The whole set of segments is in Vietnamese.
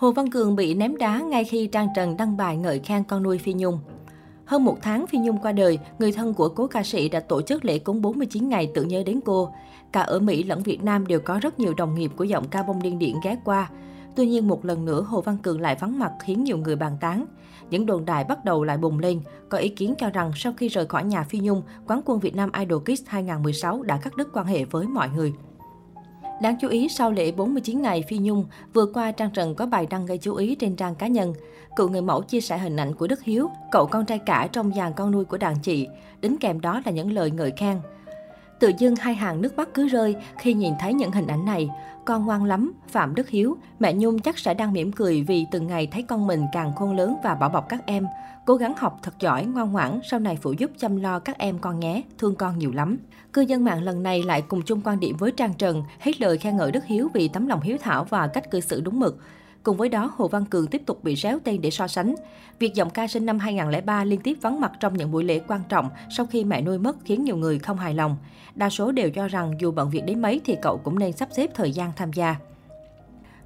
Hồ Văn Cường bị ném đá ngay khi Trang Trần đăng bài ngợi khen con nuôi Phi Nhung. Hơn một tháng Phi Nhung qua đời, người thân của cố ca sĩ đã tổ chức lễ cúng 49 ngày tưởng nhớ đến cô. Cả ở Mỹ lẫn Việt Nam đều có rất nhiều đồng nghiệp của giọng ca bông điên điển ghé qua. Tuy nhiên một lần nữa Hồ Văn Cường lại vắng mặt khiến nhiều người bàn tán. Những đồn đại bắt đầu lại bùng lên, có ý kiến cho rằng sau khi rời khỏi nhà Phi Nhung, quán quân Việt Nam Idol Kids 2016 đã cắt đứt quan hệ với mọi người. Đáng chú ý, sau lễ 49 ngày Phi Nhung, vừa qua Trang Trần có bài đăng gây chú ý trên trang cá nhân. Cựu người mẫu chia sẻ hình ảnh của Đức Hiếu, cậu con trai cả trong dàn con nuôi của đàn chị. Đính kèm đó là những lời ngợi khen. Tự dưng hai hàng nước mắt cứ rơi khi nhìn thấy những hình ảnh này. Con ngoan lắm, Phạm Đức Hiếu, mẹ Nhung chắc sẽ đang mỉm cười vì từng ngày thấy con mình càng khôn lớn và bảo bọc các em. Cố gắng học thật giỏi, ngoan ngoãn, sau này phụ giúp chăm lo các em con nhé, thương con nhiều lắm. Cư dân mạng lần này lại cùng chung quan điểm với Trang Trần, hết lời khen ngợi Đức Hiếu vì tấm lòng hiếu thảo và cách cư xử đúng mực. Cùng với đó, Hồ Văn Cường tiếp tục bị réo tên để so sánh. Việc giọng ca sinh năm 2003 liên tiếp vắng mặt trong những buổi lễ quan trọng sau khi mẹ nuôi mất khiến nhiều người không hài lòng. Đa số đều cho rằng dù bận việc đến mấy thì cậu cũng nên sắp xếp thời gian tham gia.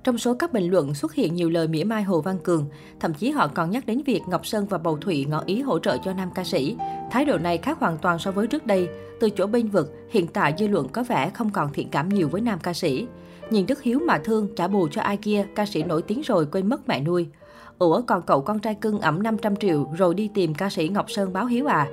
Trong số các bình luận xuất hiện nhiều lời mỉa mai Hồ Văn Cường, thậm chí họ còn nhắc đến việc Ngọc Sơn và Bầu Thụy ngỏ ý hỗ trợ cho nam ca sĩ. Thái độ này khác hoàn toàn so với trước đây. Từ chỗ bênh vực, hiện tại dư luận có vẻ không còn thiện cảm nhiều với nam ca sĩ. Nhìn Đức Hiếu mà thương, trả bù cho ai kia, ca sĩ nổi tiếng rồi quên mất mẹ nuôi. Ủa còn cậu con trai cưng ẩm 500 triệu rồi đi tìm ca sĩ Ngọc Sơn báo hiếu à?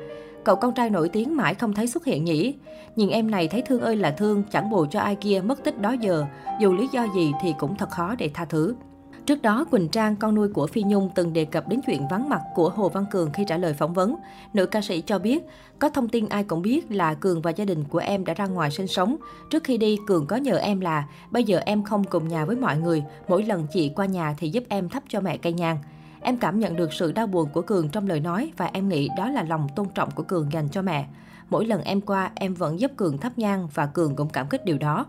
Cậu con trai nổi tiếng mãi không thấy xuất hiện nhỉ? Nhìn em này thấy thương ơi là thương, chẳng bù cho ai kia mất tích đó giờ. Dù lý do gì thì cũng thật khó để tha thứ. Trước đó, Quỳnh Trang, con nuôi của Phi Nhung, từng đề cập đến chuyện vắng mặt của Hồ Văn Cường khi trả lời phỏng vấn. Nữ ca sĩ cho biết, có thông tin ai cũng biết là Cường và gia đình của em đã ra ngoài sinh sống. Trước khi đi, Cường có nhờ em là, bây giờ em không cùng nhà với mọi người, mỗi lần chị qua nhà thì giúp em thắp cho mẹ cây nhang. Em cảm nhận được sự đau buồn của Cường trong lời nói và em nghĩ đó là lòng tôn trọng của Cường dành cho mẹ. Mỗi lần em qua, em vẫn giúp Cường thắp nhang và Cường cũng cảm kích điều đó.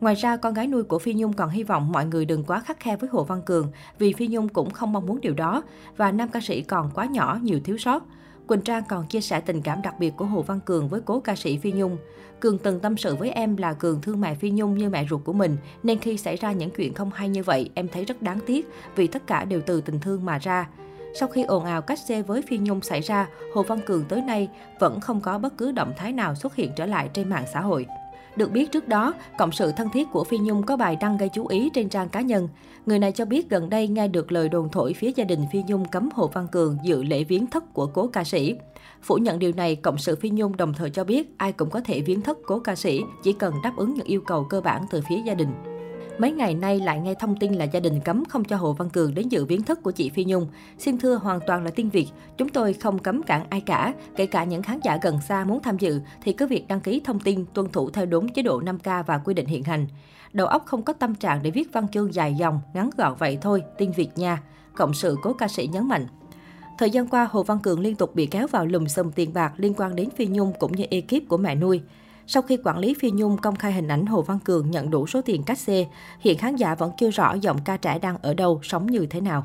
Ngoài ra, con gái nuôi của Phi Nhung còn hy vọng mọi người đừng quá khắc khe với Hồ Văn Cường vì Phi Nhung cũng không mong muốn điều đó và nam ca sĩ còn quá nhỏ, nhiều thiếu sót. Quỳnh Trang còn chia sẻ tình cảm đặc biệt của Hồ Văn Cường với cố ca sĩ Phi Nhung. Cường từng tâm sự với em là Cường thương mẹ Phi Nhung như mẹ ruột của mình, nên khi xảy ra những chuyện không hay như vậy, em thấy rất đáng tiếc vì tất cả đều từ tình thương mà ra. Sau khi ồn ào cách xe với Phi Nhung xảy ra, Hồ Văn Cường tới nay vẫn không có bất cứ động thái nào xuất hiện trở lại trên mạng xã hội. Được biết trước đó, cộng sự thân thiết của Phi Nhung có bài đăng gây chú ý trên trang cá nhân. Người này cho biết gần đây nghe được lời đồn thổi phía gia đình Phi Nhung cấm Hồ Văn Cường dự lễ viếng thất của cố ca sĩ. Phủ nhận điều này, cộng sự Phi Nhung đồng thời cho biết ai cũng có thể viếng thất cố ca sĩ, chỉ cần đáp ứng những yêu cầu cơ bản từ phía gia đình. Mấy ngày nay lại nghe thông tin là gia đình cấm không cho Hồ Văn Cường đến dự viếng thất của chị Phi Nhung. Xin thưa hoàn toàn là tin Việt, chúng tôi không cấm cản ai cả, kể cả những khán giả gần xa muốn tham dự thì cứ việc đăng ký thông tin tuân thủ theo đúng chế độ 5K và quy định hiện hành. Đầu óc không có tâm trạng để viết văn chương dài dòng, ngắn gọn vậy thôi, tin Việt nha. Cộng sự cố ca sĩ nhấn mạnh. Thời gian qua, Hồ Văn Cường liên tục bị kéo vào lùm xùm tiền bạc liên quan đến Phi Nhung cũng như ekip của mẹ nuôi. Sau khi quản lý Phi Nhung công khai hình ảnh Hồ Văn Cường nhận đủ số tiền cách xê, hiện khán giả vẫn chưa rõ giọng ca trẻ đang ở đâu, sống như thế nào.